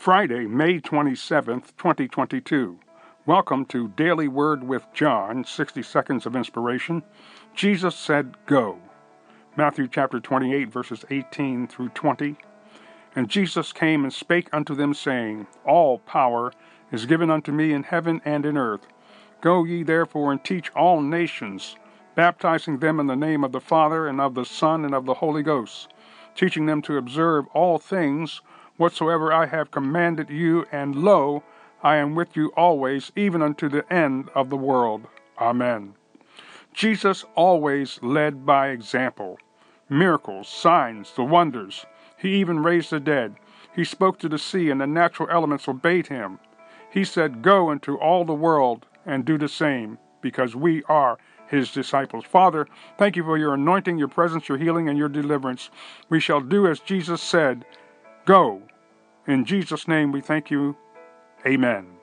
Friday, May 27th, 2022. Welcome to Daily Word with John, 60 Seconds of Inspiration. Jesus said, Go. Matthew chapter 28, verses 18 through 20. And Jesus came and spake unto them, saying, All power is given unto me in heaven and in earth. Go ye therefore and teach all nations, baptizing them in the name of the Father, and of the Son, and of the Holy Ghost, teaching them to observe all things whatsoever I have commanded you, and lo, I am with you always, even unto the end of the world. Amen. Jesus always led by example. Miracles, signs, the wonders. He even raised the dead. He spoke to the sea, and the natural elements obeyed him. He said, Go into all the world and do the same, because we are his disciples. Father, thank you for your anointing, your presence, your healing, and your deliverance. We shall do as Jesus said Go. In Jesus' name we thank you. Amen.